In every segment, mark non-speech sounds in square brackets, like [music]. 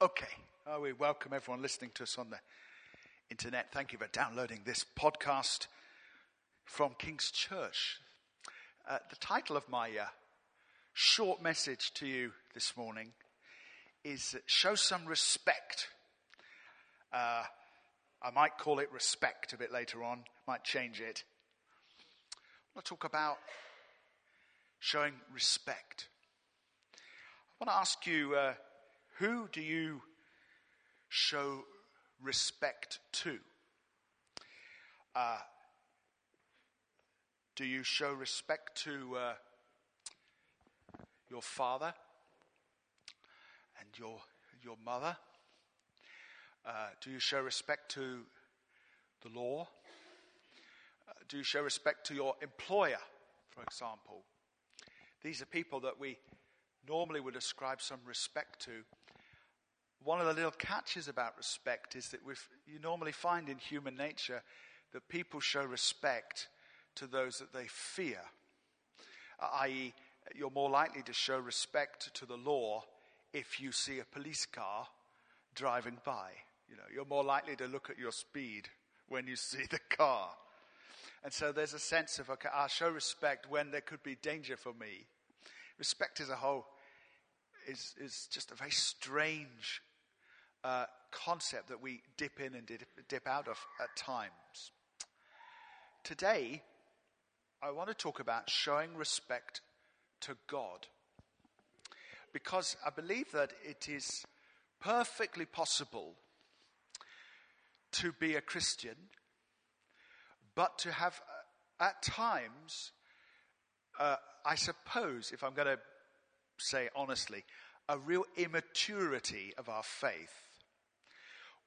Okay. Oh, we welcome everyone listening to us on the internet. Thank you for downloading this podcast from King's Church. Uh, the title of my uh, short message to you this morning is uh, Show Some Respect. Uh, I might call it respect a bit later on, might change it. I want to talk about showing respect. I want to ask you uh, who do you show respect to? Uh, do you show respect to uh, your father and your, your mother? Uh, do you show respect to the law? Uh, do you show respect to your employer, for example? These are people that we normally would ascribe some respect to one of the little catches about respect is that you normally find in human nature that people show respect to those that they fear, uh, i.e., you're more likely to show respect to the law if you see a police car driving by. You know, you're more likely to look at your speed when you see the car. And so there's a sense of, okay, I'll show respect when there could be danger for me. Respect as a whole is, is just a very strange uh, concept that we dip in and dip, dip out of at times. Today, I want to talk about showing respect to God. Because I believe that it is perfectly possible to be a Christian, but to have, uh, at times, uh, I suppose, if I'm going to say honestly, a real immaturity of our faith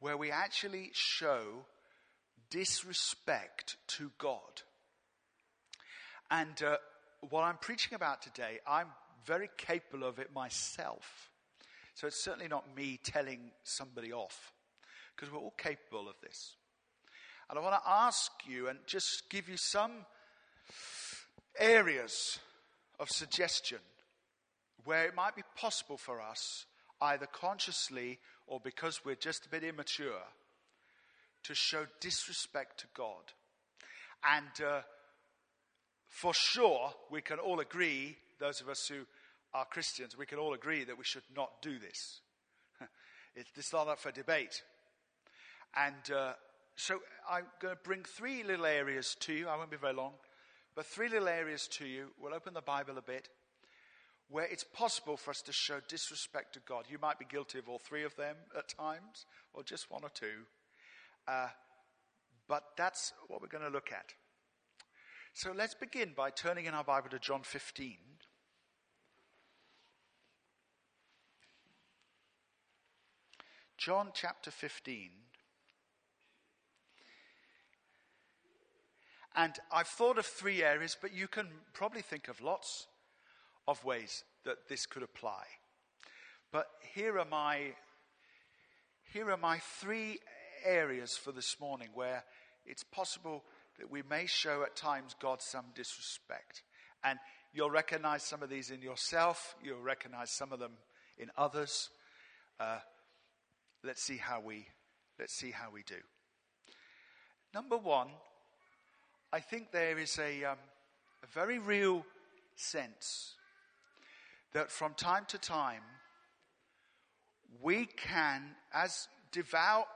where we actually show disrespect to God. And uh, what I'm preaching about today, I'm very capable of it myself. So it's certainly not me telling somebody off, because we're all capable of this. And I want to ask you and just give you some areas of suggestion where it might be possible for us, either consciously or because we're just a bit immature, to show disrespect to God. And uh, for sure, we can all agree, those of us who are Christians, we can all agree that we should not do this. [laughs] it's not up for debate. And uh, so I'm going to bring three little areas to you. I won't be very long, but three little areas to you. We'll open the Bible a bit where it's possible for us to show disrespect to God. You might be guilty of all three of them at times, or just one or two. Uh, but that's what we're going to look at. So let's begin by turning in our Bible to John 15. John chapter 15. And I've thought of three areas, but you can probably think of lots of ways that this could apply. But here are my, here are my three areas for this morning where it's possible that we may show at times God some disrespect. And you'll recognize some of these in yourself, you'll recognize some of them in others. Uh, let's see how we let's see how we do. Number one, I think there is a, um, a very real sense that from time to time, we can, as devout,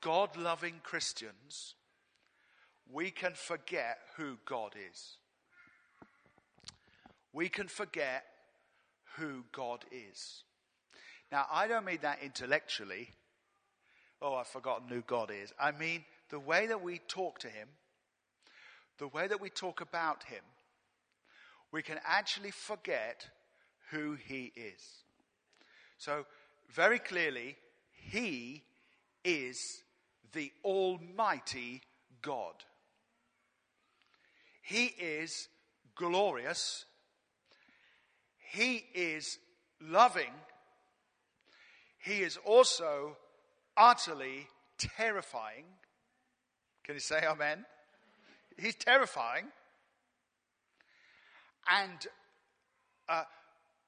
God loving Christians, we can forget who God is. We can forget who God is. Now, I don't mean that intellectually. Oh, I've forgotten who God is. I mean the way that we talk to Him, the way that we talk about Him, we can actually forget who he is. So, very clearly, he is the Almighty God. He is glorious. He is loving. He is also utterly terrifying. Can you say amen? He's terrifying. And uh,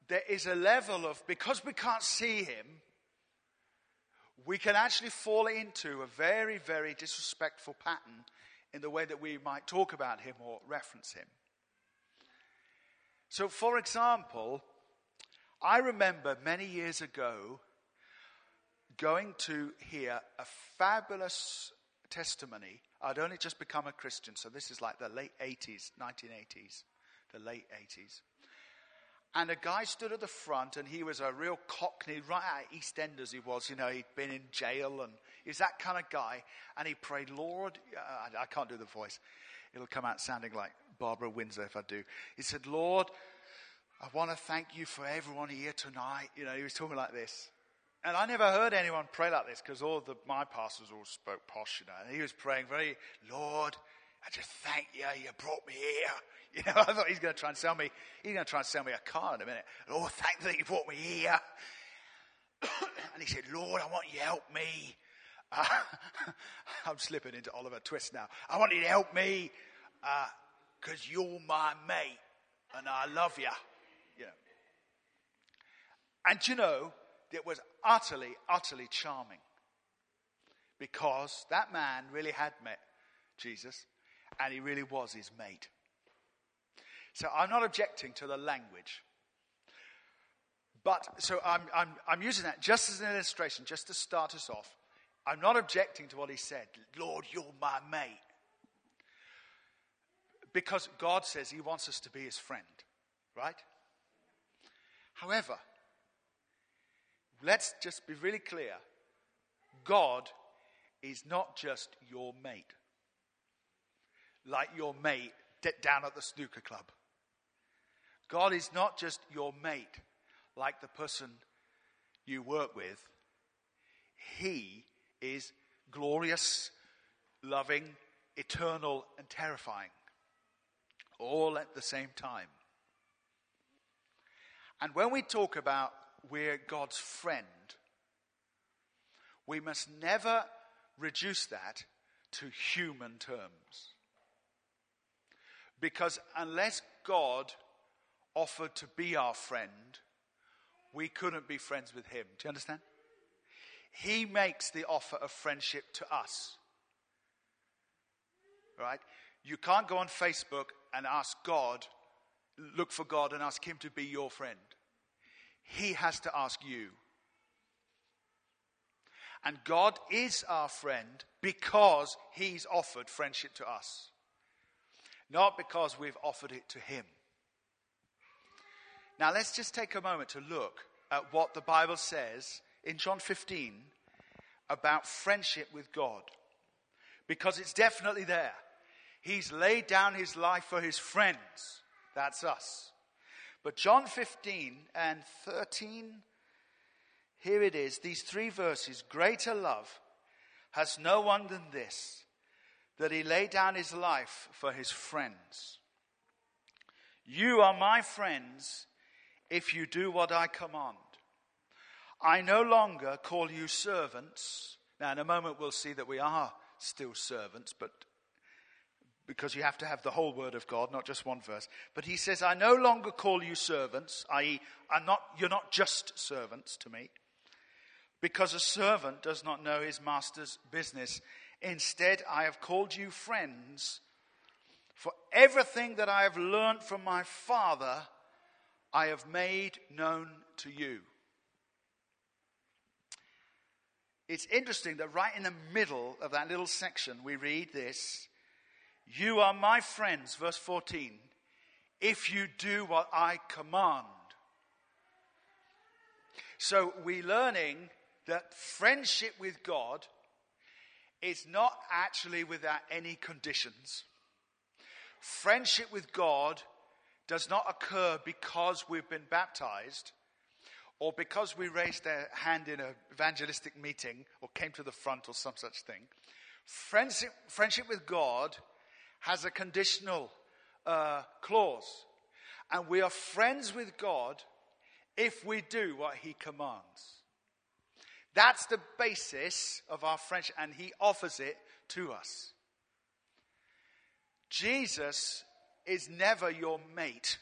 there is a level of, because we can't see him, we can actually fall into a very, very disrespectful pattern in the way that we might talk about him or reference him. So, for example, I remember many years ago going to hear a fabulous testimony. I'd only just become a Christian, so this is like the late 80s, 1980s, the late 80s. And a guy stood at the front, and he was a real cockney, right out of EastEnders he was. You know, he'd been in jail, and he's that kind of guy. And he prayed, Lord, uh, I can't do the voice. It'll come out sounding like Barbara Windsor if I do. He said, Lord, I want to thank you for everyone here tonight. You know, he was talking like this. And I never heard anyone pray like this because all the, my pastors all spoke posh, you know. And he was praying very, Lord, I just thank you, you brought me here. You know, [laughs] I thought he's going to try and sell me, he's going to try and sell me a car in a minute. Lord, thank you that you brought me here. [coughs] and he said, Lord, I want you to help me. Uh, [laughs] I'm slipping into Oliver Twist now. I want you to help me because uh, you're my mate and I love you. Know. And you know, it was utterly, utterly charming because that man really had met Jesus and he really was his mate. So I'm not objecting to the language. But, so I'm, I'm, I'm using that just as an illustration, just to start us off. I'm not objecting to what he said. Lord, you're my mate. Because God says he wants us to be his friend, right? However, let's just be really clear God is not just your mate, like your mate down at the snooker club. God is not just your mate, like the person you work with. He is glorious, loving, eternal, and terrifying, all at the same time. And when we talk about we're God's friend, we must never reduce that to human terms. Because unless God offered to be our friend, we couldn't be friends with him. Do you understand? He makes the offer of friendship to us. Right? You can't go on Facebook and ask God, look for God and ask him to be your friend. He has to ask you. And God is our friend because he's offered friendship to us, not because we've offered it to him. Now, let's just take a moment to look at what the Bible says in John 15 about friendship with God. Because it's definitely there. He's laid down his life for his friends. That's us. But John 15 and 13, here it is, these three verses Greater love has no one than this, that he laid down his life for his friends. You are my friends if you do what I command. I no longer call you servants. Now, in a moment, we'll see that we are still servants, but because you have to have the whole word of God, not just one verse. But he says, I no longer call you servants, i.e., not, you're not just servants to me, because a servant does not know his master's business. Instead, I have called you friends, for everything that I have learned from my Father I have made known to you. It's interesting that right in the middle of that little section, we read this You are my friends, verse 14, if you do what I command. So we're learning that friendship with God is not actually without any conditions. Friendship with God does not occur because we've been baptized or because we raised a hand in an evangelistic meeting or came to the front or some such thing. Friendship, friendship with God has a conditional uh, clause. And we are friends with God if we do what He commands. That's the basis of our friendship, and He offers it to us. Jesus is never your mate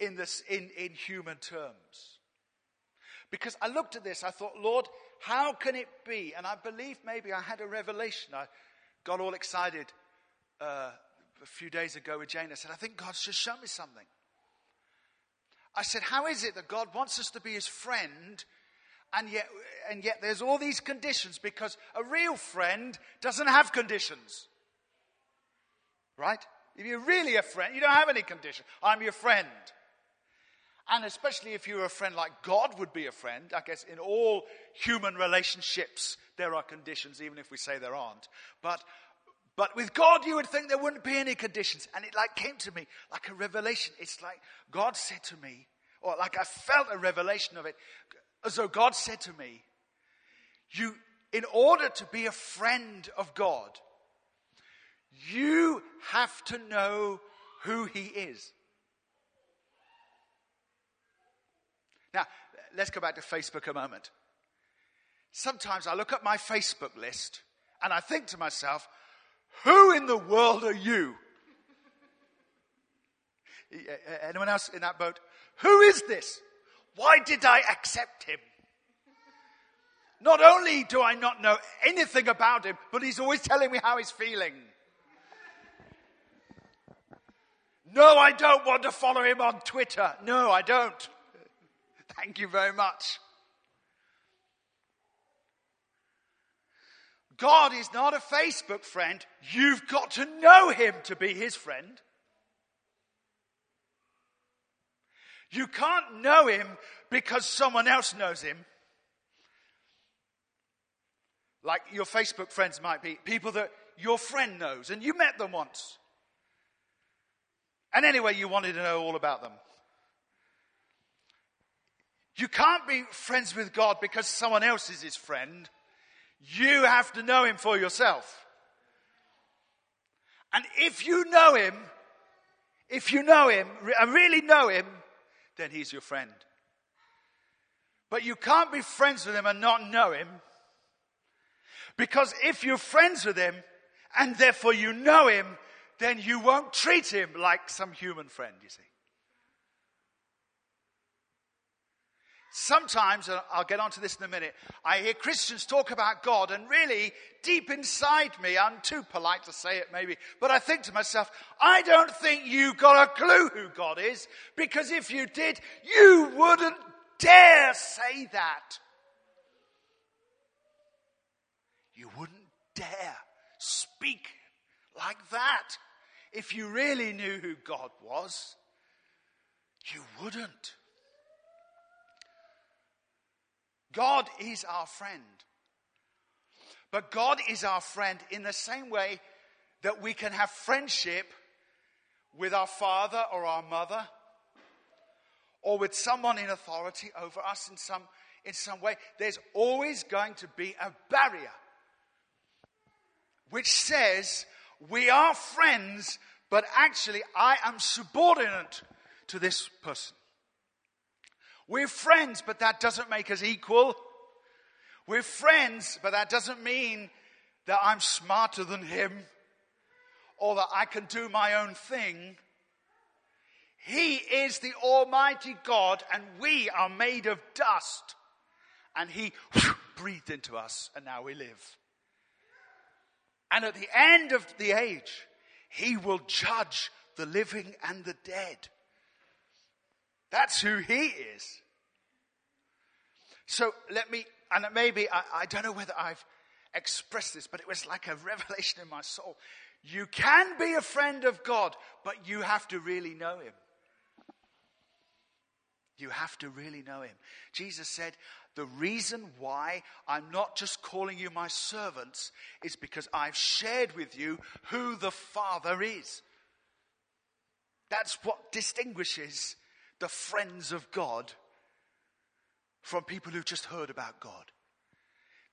in, this, in, in human terms. Because I looked at this, I thought, Lord, how can it be? And I believe maybe I had a revelation. I got all excited uh, a few days ago with Jane. I said, I think God's just shown me something. I said, How is it that God wants us to be his friend? And yet, and yet there's all these conditions because a real friend doesn't have conditions. Right? If you're really a friend, you don't have any condition. I'm your friend. And especially if you're a friend like God would be a friend, I guess in all human relationships, there are conditions, even if we say there aren't. But, but with God, you would think there wouldn't be any conditions. And it like came to me like a revelation. It's like God said to me, or like I felt a revelation of it, as though God said to me, you, in order to be a friend of God, you have to know who He is. Now, let's go back to Facebook a moment. Sometimes I look at my Facebook list and I think to myself, who in the world are you? Anyone else in that boat? Who is this? Why did I accept him? Not only do I not know anything about him, but he's always telling me how he's feeling. No, I don't want to follow him on Twitter. No, I don't. Thank you very much. God is not a Facebook friend. You've got to know him to be his friend. You can't know him because someone else knows him. Like your Facebook friends might be people that your friend knows and you met them once. And anyway, you wanted to know all about them. You can't be friends with God because someone else is his friend. You have to know him for yourself. And if you know him, if you know him and really know him, then he's your friend. But you can't be friends with him and not know him. Because if you're friends with him and therefore you know him, then you won't treat him like some human friend, you see. Sometimes, and I'll get onto this in a minute, I hear Christians talk about God, and really, deep inside me, I'm too polite to say it maybe, but I think to myself, I don't think you got a clue who God is, because if you did, you wouldn't dare say that. You wouldn't dare speak like that. If you really knew who God was, you wouldn't. God is our friend. But God is our friend in the same way that we can have friendship with our father or our mother or with someone in authority over us in some, in some way. There's always going to be a barrier which says we are friends, but actually I am subordinate to this person. We're friends, but that doesn't make us equal. We're friends, but that doesn't mean that I'm smarter than him or that I can do my own thing. He is the Almighty God, and we are made of dust. And He breathed into us, and now we live. And at the end of the age, He will judge the living and the dead. That's who he is. So let me, and maybe, I, I don't know whether I've expressed this, but it was like a [laughs] revelation in my soul. You can be a friend of God, but you have to really know him. You have to really know him. Jesus said, The reason why I'm not just calling you my servants is because I've shared with you who the Father is. That's what distinguishes the friends of God from people who've just heard about God.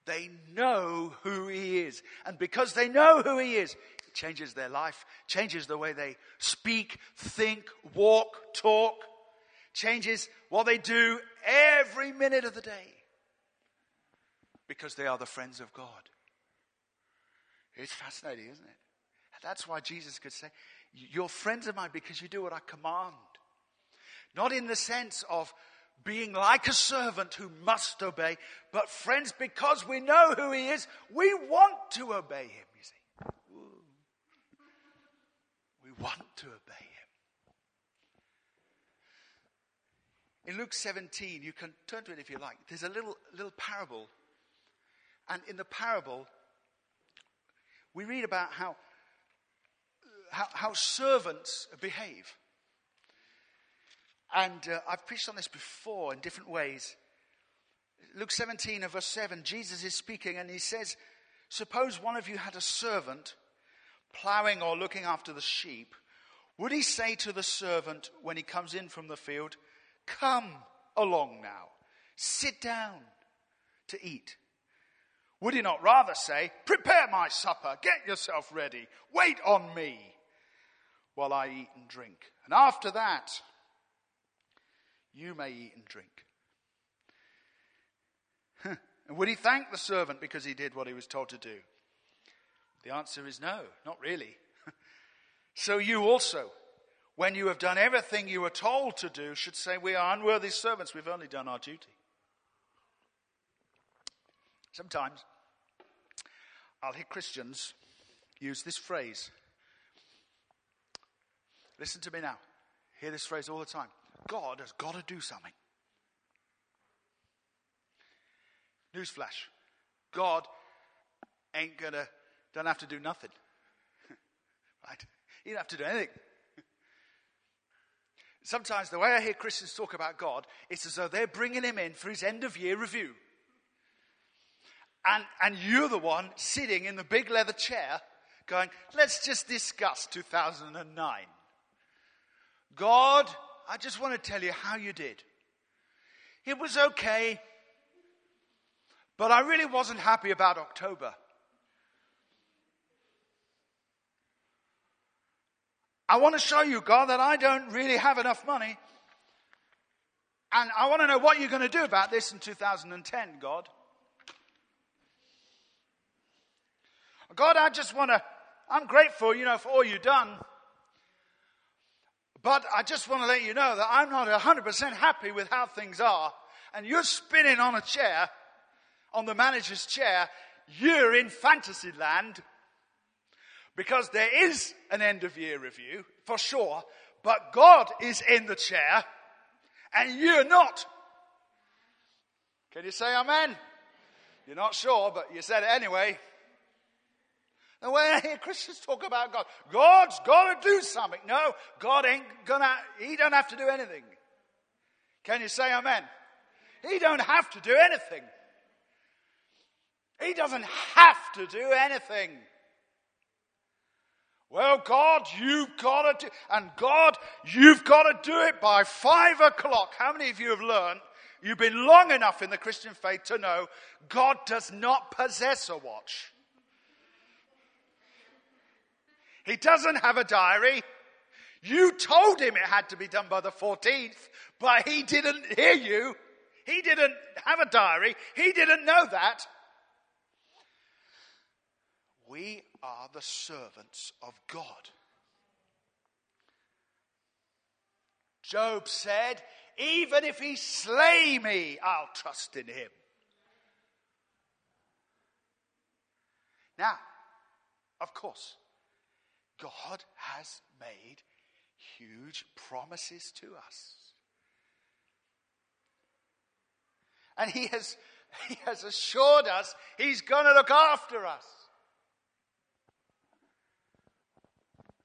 They know who He is. And because they know who He is, it changes their life, changes the way they speak, think, walk, talk, changes what they do every minute of the day. Because they are the friends of God. It's fascinating, isn't it? That's why Jesus could say, You're friends of mine because you do what I command. Not in the sense of being like a servant who must obey. But friends, because we know who he is, we want to obey him, you see. We want to obey him. In Luke 17, you can turn to it if you like. There's a little, little parable. And in the parable, we read about how, how, how servants behave. And uh, I've preached on this before in different ways. Luke 17 and verse 7, Jesus is speaking and he says, Suppose one of you had a servant plowing or looking after the sheep. Would he say to the servant when he comes in from the field, Come along now, sit down to eat? Would he not rather say, Prepare my supper, get yourself ready, wait on me while I eat and drink? And after that, you may eat and drink. [laughs] and would he thank the servant because he did what he was told to do? The answer is no, not really. [laughs] so you also, when you have done everything you were told to do, should say, We are unworthy servants, we've only done our duty. Sometimes I'll hear Christians use this phrase. Listen to me now. Hear this phrase all the time. God has got to do something. Newsflash God ain't gonna, don't have to do nothing. [laughs] right? He don't have to do anything. Sometimes the way I hear Christians talk about God, it's as though they're bringing him in for his end of year review. And, and you're the one sitting in the big leather chair going, let's just discuss 2009. God I just want to tell you how you did. It was okay, but I really wasn't happy about October. I want to show you, God, that I don't really have enough money. And I want to know what you're going to do about this in 2010, God. God, I just want to, I'm grateful, you know, for all you've done. But I just want to let you know that I'm not 100% happy with how things are. And you're spinning on a chair, on the manager's chair. You're in fantasy land because there is an end of year review for sure, but God is in the chair and you're not. Can you say amen? You're not sure, but you said it anyway. And when I hear Christians talk about God, God's got to do something. No, God ain't gonna, He don't have to do anything. Can you say amen? He don't have to do anything. He doesn't have to do anything. Well, God, you've got to do, and God, you've got to do it by five o'clock. How many of you have learned? You've been long enough in the Christian faith to know God does not possess a watch. He doesn't have a diary. You told him it had to be done by the 14th, but he didn't hear you. He didn't have a diary. He didn't know that. We are the servants of God. Job said, Even if he slay me, I'll trust in him. Now, of course, God has made huge promises to us. And He has, [laughs] he has assured us He's going to look after us.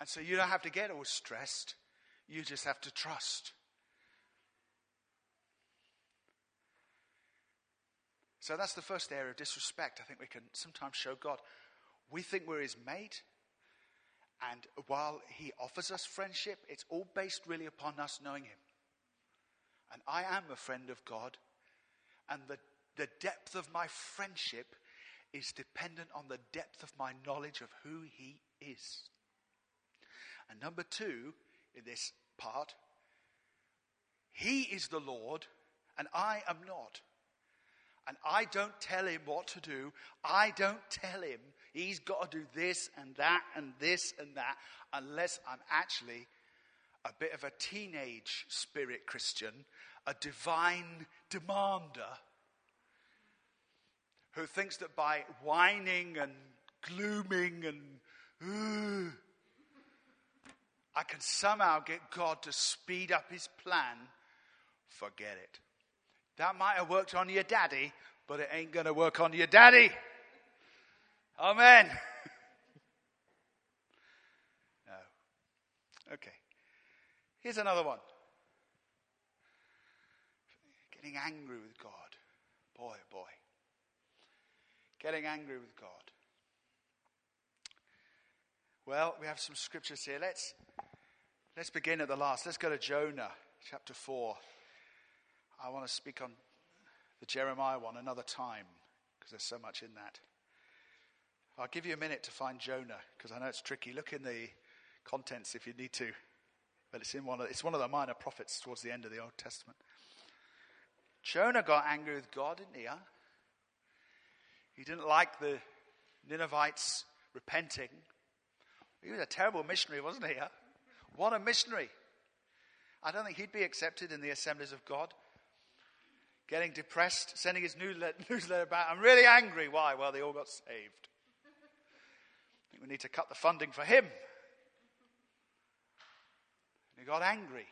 And so you don't have to get all stressed, you just have to trust. So that's the first area of disrespect I think we can sometimes show God. We think we're His mate. And while he offers us friendship, it's all based really upon us knowing him. And I am a friend of God. And the, the depth of my friendship is dependent on the depth of my knowledge of who he is. And number two, in this part, he is the Lord and I am not. And I don't tell him what to do. I don't tell him He's got to do this and that and this and that unless I'm actually a bit of a teenage spirit Christian, a divine demander who thinks that by whining and glooming and I can somehow get God to speed up his plan, forget it. That might have worked on your daddy, but it ain't going to work on your daddy. Amen. [laughs] no. Okay. Here's another one. Getting angry with God. Boy, oh boy. Getting angry with God. Well, we have some scriptures here. Let's, let's begin at the last. Let's go to Jonah chapter 4. I want to speak on the Jeremiah one another time because there's so much in that. I'll give you a minute to find Jonah because I know it's tricky. Look in the contents if you need to. But it's, in one of, it's one of the minor prophets towards the end of the Old Testament. Jonah got angry with God, didn't he? Huh? He didn't like the Ninevites repenting. He was a terrible missionary, wasn't he? Huh? What a missionary. I don't think he'd be accepted in the assemblies of God. Getting depressed, sending his [laughs] newsletter back. I'm really angry. Why? Well, they all got saved. I think we need to cut the funding for him. He got angry.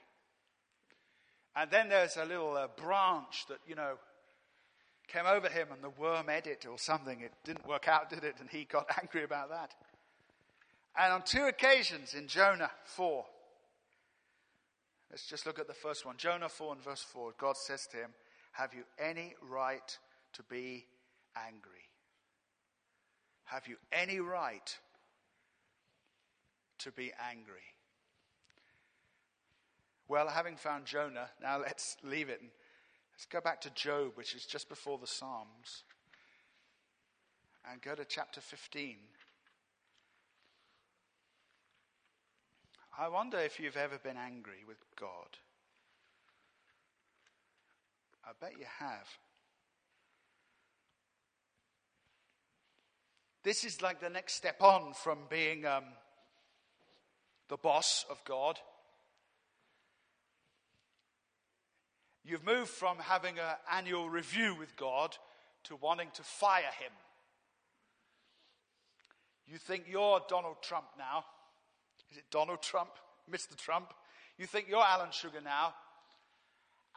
And then there's a little uh, branch that, you know, came over him and the worm ate it or something. It didn't work out, did it? And he got [laughs] angry about that. And on two occasions in Jonah 4, let's just look at the first one. Jonah 4 and verse 4, God says to him, Have you any right to be angry? Have you any right to be angry? Well, having found Jonah, now let's leave it and let's go back to Job, which is just before the Psalms, and go to chapter 15. I wonder if you've ever been angry with God. I bet you have. This is like the next step on from being um, the boss of God You've moved from having an annual review with God to wanting to fire him. You think you're Donald Trump now. Is it Donald Trump? Mr. Trump? You think you're Alan Sugar now.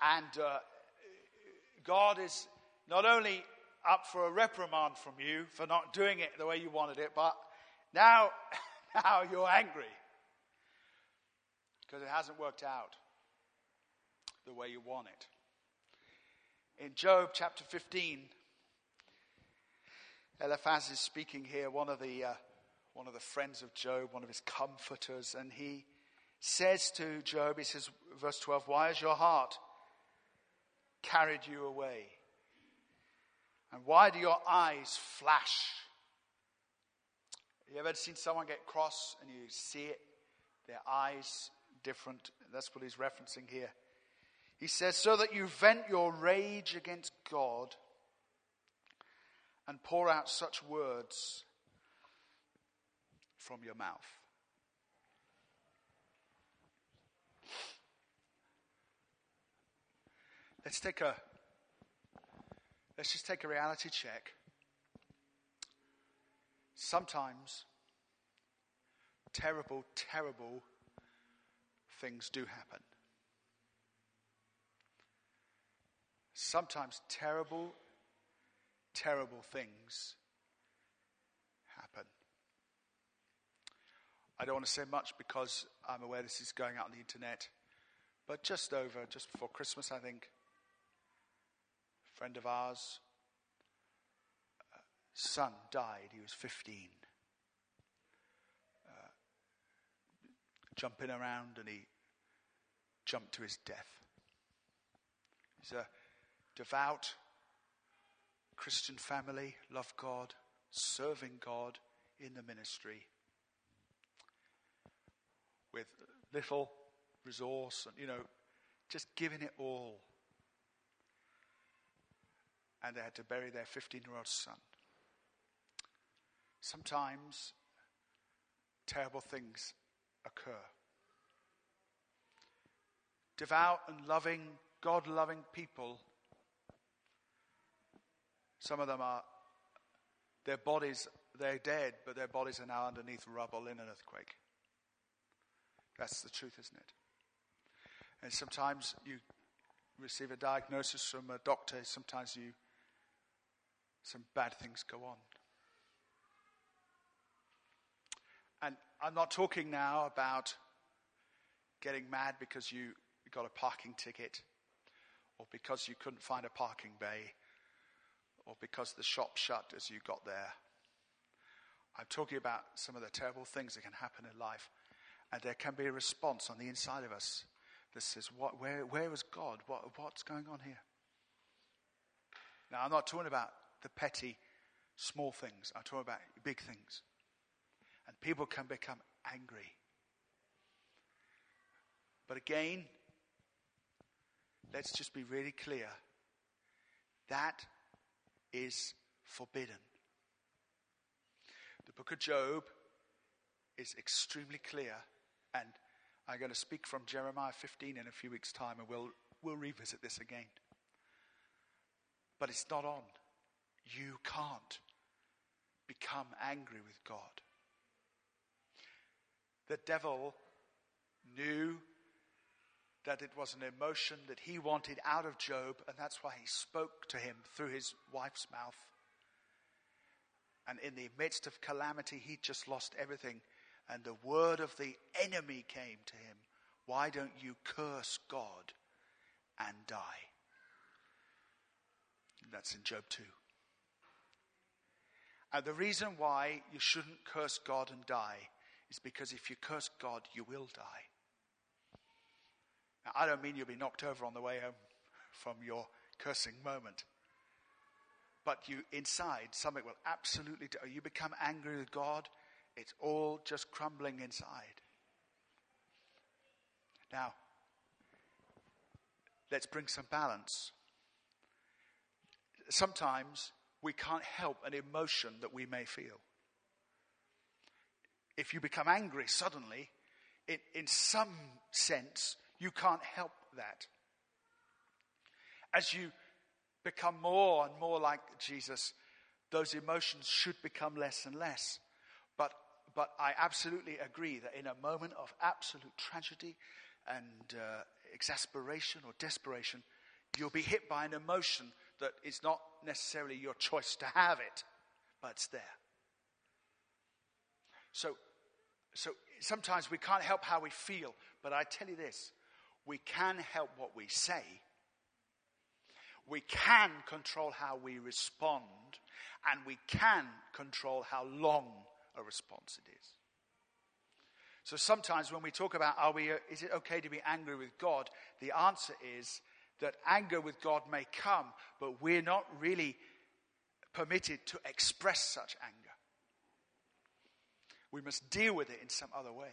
And uh, God is not only up for a reprimand from you for not doing it the way you wanted it, but now, [laughs] now you're angry because it hasn't worked out the way you want it. In Job chapter 15, Eliphaz is speaking here, one of the, uh, one of the friends of Job, one of his comforters, and he says to Job, he says, verse 12, Why has your heart carried you away? And why do your eyes flash? You ever seen someone get cross and you see it? Their eyes different. That's what he's referencing here. He says, so that you vent your rage against God and pour out such words from your mouth. Let's take a let's just take a reality check. Sometimes terrible, terrible things do happen. sometimes terrible, terrible things happen. I don't want to say much because I'm aware this is going out on the internet, but just over, just before Christmas, I think, a friend of ours, uh, son died. He was 15. Uh, jumping around and he jumped to his death. He's a devout Christian family, love God, serving God in the ministry with little resource and, you know, just giving it all. And they had to bury their 15 year old son. Sometimes terrible things occur. Devout and loving God loving people, some of them are, their bodies, they're dead, but their bodies are now underneath rubble in an earthquake. That's the truth, isn't it? And sometimes you receive a diagnosis from a doctor, sometimes you, some bad things go on. And I'm not talking now about getting mad because you got a parking ticket or because you couldn't find a parking bay or because the shop shut as you got there. I'm talking about some of the terrible things that can happen in life. And there can be a response on the inside of us that says, what, where, where is God? What, what's going on here? Now, I'm not talking about the petty, small things. I'm talking about big things. And people can become angry. But again, let's just be really clear. That is forbidden. The book of Job is extremely clear, and I'm going to speak from Jeremiah 15 in a few weeks' time, and we'll, we'll revisit this again. But it's not on. You can't become angry with God. The devil knew that it was an emotion that he wanted out of Job, and that's why he spoke to him through his wife's mouth. And in the midst of calamity, he just lost everything. And the word of the enemy came to him Why don't you curse God and die? That's in Job 2. And the reason why you shouldn't curse God and die is because if you curse God, you will die. Now, I don't mean you'll be knocked over on the way home from your cursing moment. But you inside, something will absolutely do. You become angry with God, it's all just crumbling inside. Now, let's bring some balance. Sometimes we can't help an emotion that we may feel. If you become angry suddenly, in some sense, you can't help that. As you become more and more like Jesus, those emotions should become less and less. But, but I absolutely agree that in a moment of absolute tragedy and uh, exasperation or desperation, you'll be hit by an emotion that is not necessarily your choice to have it, but it's there. So, so sometimes we can't help how we feel, but I tell you this we can help what we say. We can control how we respond, and we can control how long a response it is. So sometimes when we talk about are we, uh, is it okay to be angry with God, the answer is that anger with God may come, but we're not really permitted to express such anger. We must deal with it in some other way.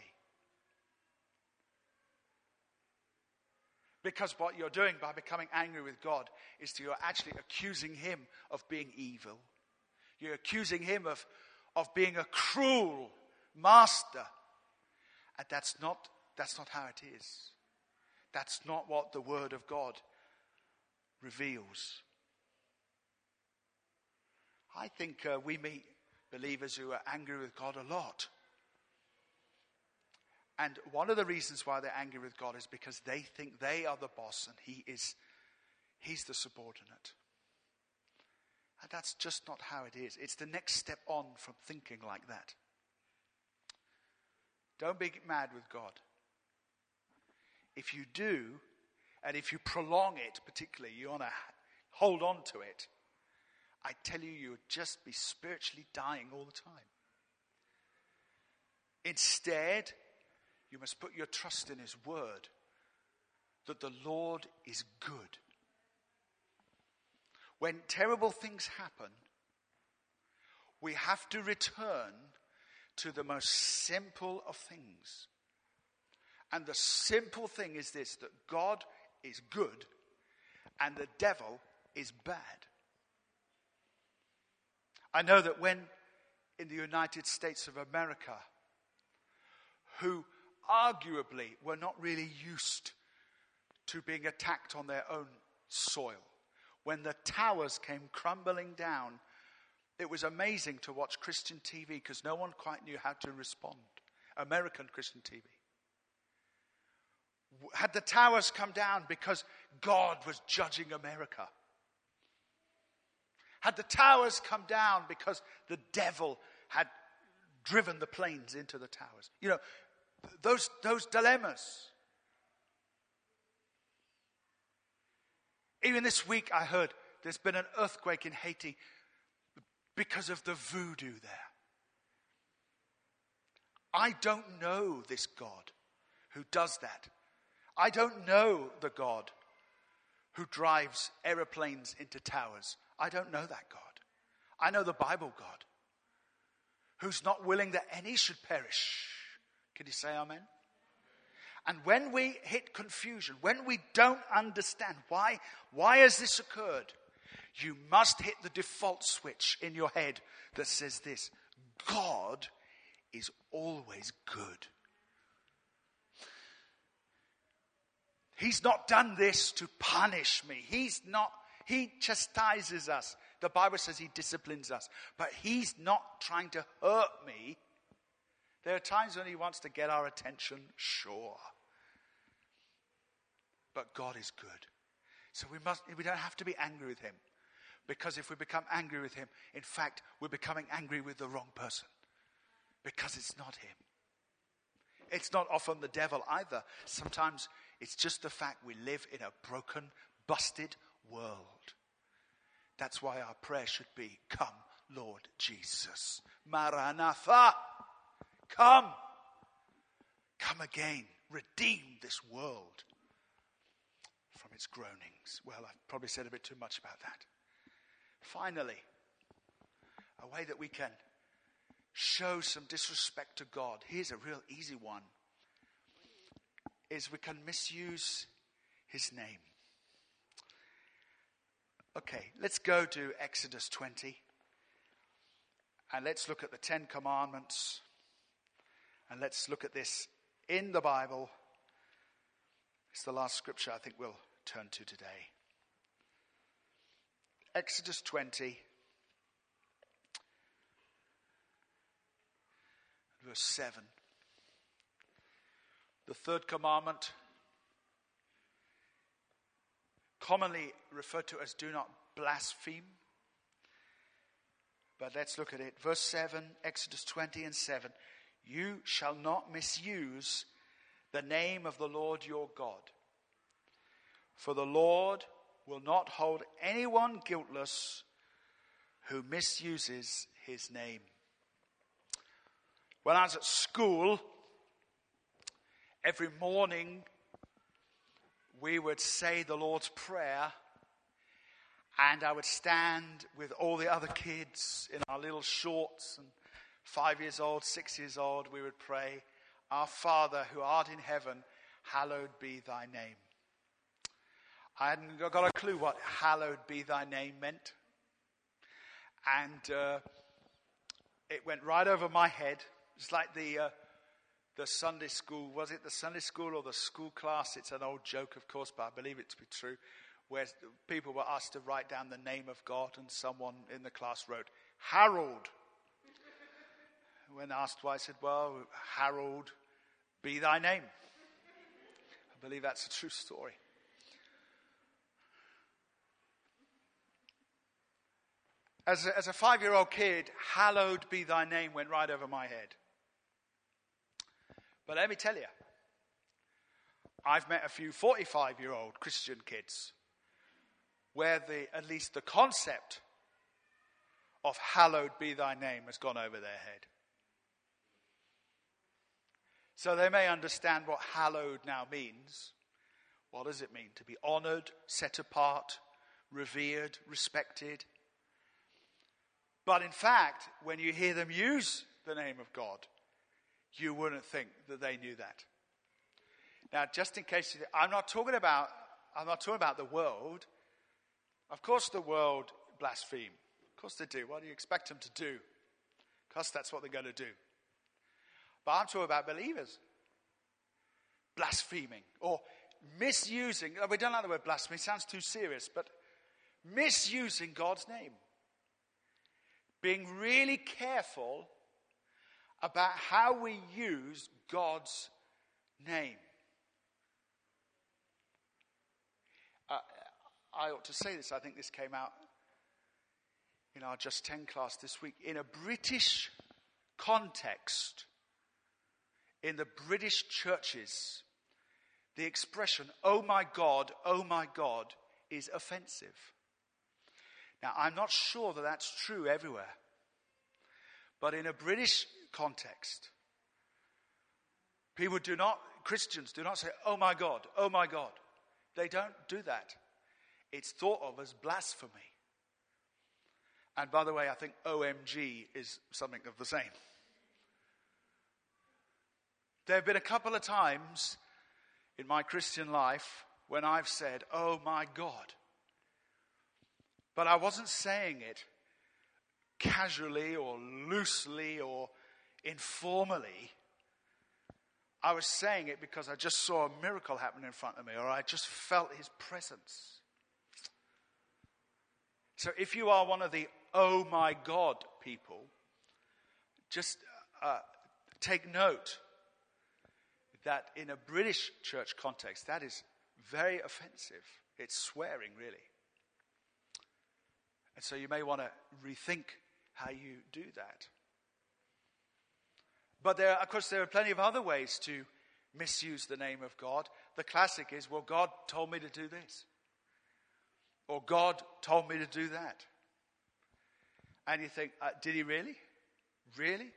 Because what you're doing by becoming angry with God is you're actually accusing Him of being evil. You're accusing Him of, of being a cruel master. And that's not, that's not how it is. That's not what the Word of God reveals. I think uh, we meet believers who are angry with God a lot. And one of the reasons why they're angry with God is because they think they are the boss and he is he's the subordinate. And that's just not how it is. It's the next step on from thinking like that. Don't be mad with God. If you do, and if you prolong it, particularly, you want to hold on to it, I tell you, you'll just be spiritually dying all the time. Instead, you must put your trust in His word that the Lord is good. When terrible things happen, we have to return to the most simple of things. And the simple thing is this that God is good and the devil is bad. I know that when in the United States of America, who arguably were not really used to being attacked on their own soil. When the towers came crumbling down, it was amazing to watch Christian TV because no one quite knew how to respond. American Christian TV. Had the towers come down because God was judging America? Had the towers come down because the devil had driven the planes into the towers? You know, those, those dilemmas. Even this week, I heard there's been an earthquake in Haiti because of the voodoo there. I don't know this God who does that. I don't know the God who drives aeroplanes into towers. I don't know that God. I know the Bible God who's not willing that any should perish. Can you say amen? And when we hit confusion, when we don't understand why, why has this occurred? You must hit the default switch in your head that says this God is always good. He's not done this to punish me. He's not, he chastises us. The Bible says he disciplines us, but he's not trying to hurt me. There are times when he wants to get our attention, sure. But God is good. So we must we don't have to be angry with him. Because if we become angry with him, in fact, we're becoming angry with the wrong person. Because it's not him. It's not often the devil either. Sometimes it's just the fact we live in a broken, busted world. That's why our prayer should be Come, Lord Jesus. Maranatha. Come. Come again. Redeem this world its groanings. Well, I've probably said a bit too much about that. Finally, a way that we can show some disrespect to God. Here's a real easy one is we can misuse his name. Okay, let's go to Exodus 20 and let's look at the Ten Commandments and let's look at this in the Bible. It's the last scripture I think we'll turn to today. Exodus 20, verse 7. The third commandment, commonly referred to as do not blaspheme. But let's look at it. Verse 7, Exodus 20 and 7. You shall not misuse the name of the Lord your God. For the Lord will not hold anyone guiltless who misuses his name. When I was at school, every morning we would say the Lord's Prayer, and I would stand with all the other kids in our little shorts, and five years old, six years old, we would pray, Our Father who art in heaven, hallowed be thy name. I hadn't got a clue what hallowed be thy name meant. And uh, it went right over my head. It's like the, uh, the Sunday school, was it the Sunday school or the school class? It's an old joke, of course, but I believe it to be true, where people were asked to write down the name of God, and someone in the class wrote, Harold. When asked why, I said, Well, Harold, be thy name. I believe that's a true story. As a, as a five year old kid, hallowed be thy name went right over my head. But let me tell you, I've met a few 45 year old Christian kids where the, at least the concept of hallowed be thy name has gone over their head. So they may understand what hallowed now means. What does it mean? To be honored, set apart, revered, respected. But in fact, when you hear them use the name of God, you wouldn't think that they knew that. Now, just in case, I'm not talking about, I'm not talking about the world. Of course, the world blaspheme. Of course they do. What do you expect them to do? Because that's what they're going to do. But I'm talking about believers blaspheming or misusing, we don't like the word blasphemy, it sounds too serious, but misusing God's name. Being really careful about how we use God's name. Uh, I ought to say this, I think this came out in our Just 10 class this week. In a British context, in the British churches, the expression, oh my God, oh my God, is offensive. Now, I'm not sure that that's true everywhere. But in a British context, people do not, Christians do not say, oh my God, oh my God. They don't do that. It's thought of as blasphemy. And by the way, I think OMG is something of the same. There have been a couple of times in my Christian life when I've said, Oh my God. But I wasn't saying it casually or loosely or informally. I was saying it because I just saw a miracle happen in front of me or I just felt his presence. So if you are one of the oh my God people, just uh, take note that in a British church context, that is very offensive. It's swearing, really. And so you may want to rethink how you do that. But there, of course, there are plenty of other ways to misuse the name of God. The classic is, well, God told me to do this. Or God told me to do that. And you think, uh, did he really? Really?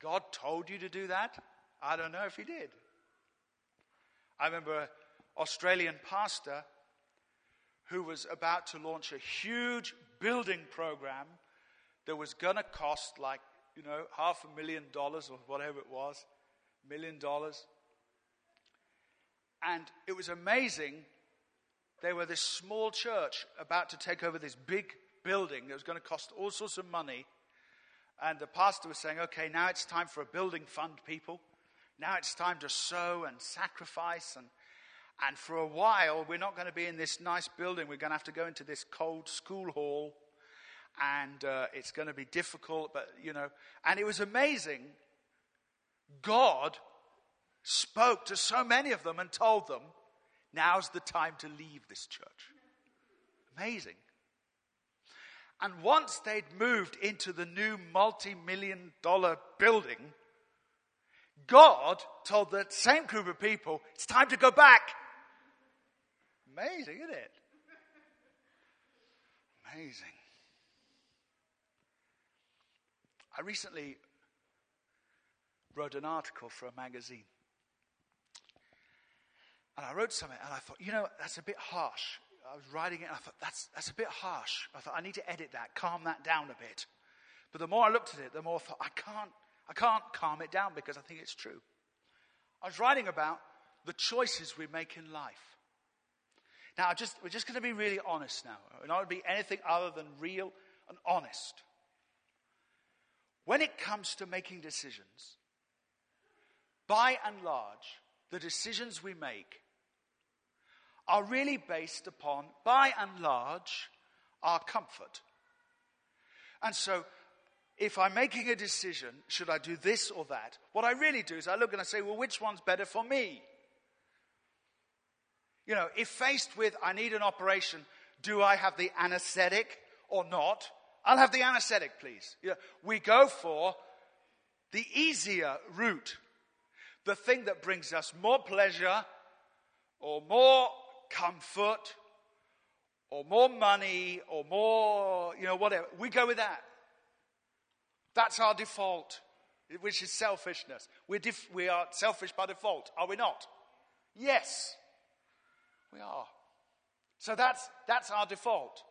God told you to do that? I don't know if he did. I remember an Australian pastor who was about to launch a huge building program that was going to cost like, you know, half a million dollars or whatever it was, million dollars. And it was amazing. They were this small church about to take over this big building that was going to cost all sorts of money. And the pastor was saying, okay, now it's time for a building fund, people. Now it's time to sow and sacrifice and and for a while, we're not going to be in this nice building. We're going to have to go into this cold school hall. And uh, it's going to be difficult, but you know. And it was amazing. God spoke to so many of them and told them, now's the time to leave this church. Amazing. And once they'd moved into the new multi million dollar building, God told the same group of people, it's time to go back amazing, isn't it? Amazing. I recently wrote an article for a magazine. And I wrote something and I thought, you know, that's a bit harsh. I was writing it and I thought, that's, that's a bit harsh. I thought, I need to edit that, calm that down a bit. But the more I looked at it, the more I thought, I can't, I can't calm it down because I think it's true. I was writing about the choices we make in life. Now, just, we're just going to be really honest now. We're not going to be anything other than real and honest. When it comes to making decisions, by and large, the decisions we make are really based upon, by and large, our comfort. And so, if I'm making a decision, should I do this or that? What I really do is I look and I say, well, which one's better for me? You know, if faced with, I need an operation, do I have the anesthetic or not? I'll have the anesthetic, please. You know, we go for the easier route, the thing that brings us more pleasure or more comfort or more money or more, you know, whatever. We go with that. That's our default, which is selfishness. We're def- we are selfish by default, are we not? Yes. We are. So that's, that's our default.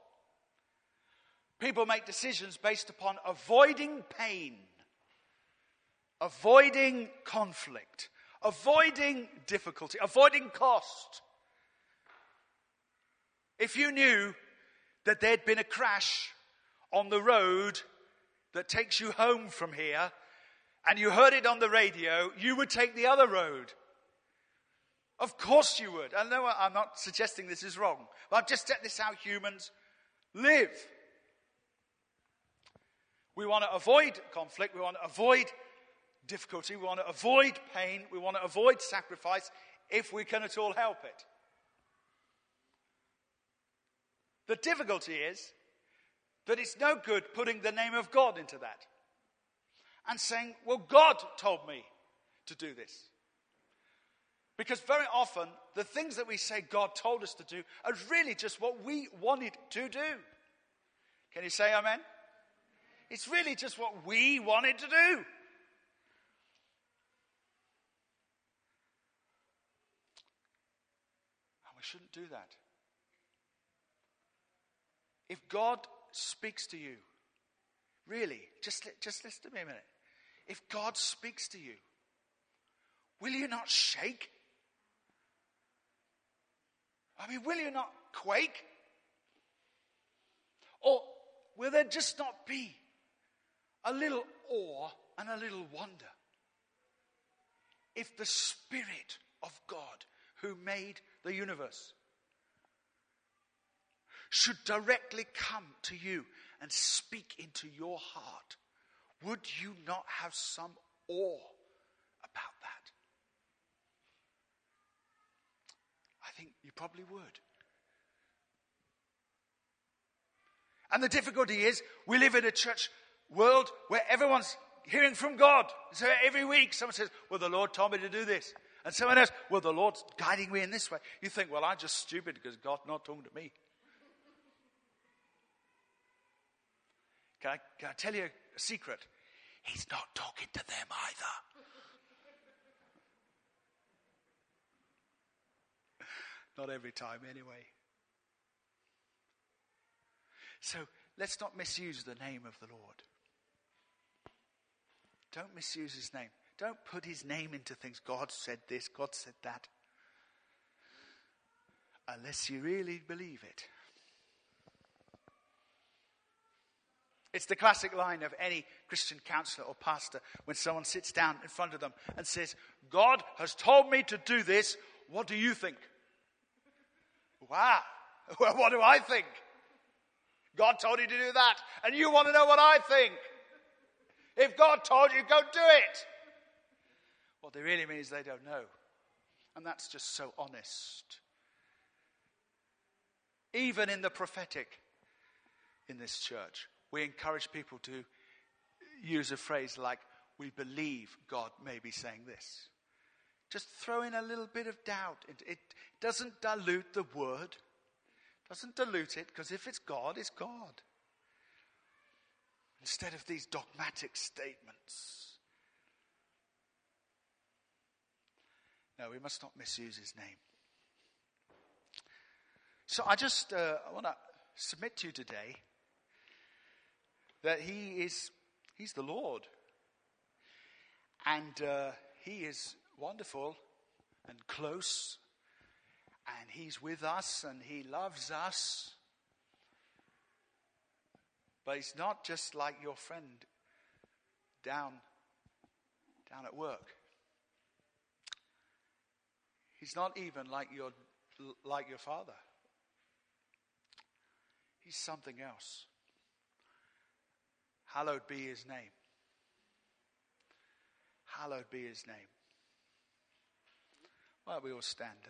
People make decisions based upon avoiding pain, avoiding conflict, avoiding difficulty, avoiding cost. If you knew that there'd been a crash on the road that takes you home from here, and you heard it on the radio, you would take the other road Of course you would. I know I'm not suggesting this is wrong, but I've just said this is how humans live. We want to avoid conflict. We want to avoid difficulty. We want to avoid pain. We want to avoid sacrifice if we can at all help it. The difficulty is that it's no good putting the name of God into that and saying, Well, God told me to do this. Because very often, the things that we say God told us to do are really just what we wanted to do. Can you say amen? It's really just what we wanted to do. And we shouldn't do that. If God speaks to you, really, just, just listen to me a minute. If God speaks to you, will you not shake? I mean, will you not quake? Or will there just not be a little awe and a little wonder if the Spirit of God who made the universe should directly come to you and speak into your heart, would you not have some awe about that? I think you probably would. And the difficulty is, we live in a church world where everyone's hearing from God. So every week someone says, Well, the Lord told me to do this. And someone else, Well, the Lord's guiding me in this way. You think, Well, I'm just stupid because God's not talking to me. Can I, can I tell you a secret? He's not talking to them either. Not every time, anyway. So let's not misuse the name of the Lord. Don't misuse his name. Don't put his name into things. God said this, God said that. Unless you really believe it. It's the classic line of any Christian counselor or pastor when someone sits down in front of them and says, God has told me to do this. What do you think? Wow. [laughs] Well, what do I think? God told you to do that, and you want to know what I think. If God told you, go do it. What they really mean is they don't know. And that's just so honest. Even in the prophetic in this church, we encourage people to use a phrase like, we believe God may be saying this. Just throw in a little bit of doubt. It, it doesn't dilute the word, doesn't dilute it, because if it's God, it's God. Instead of these dogmatic statements. No, we must not misuse his name. So I just uh, I want to submit to you today that he is he's the Lord. And uh, he is wonderful and close. And he's with us and he loves us. But he's not just like your friend down, down at work. He's not even like your, like your father. He's something else. Hallowed be his name. Hallowed be his name. Well, we all stand.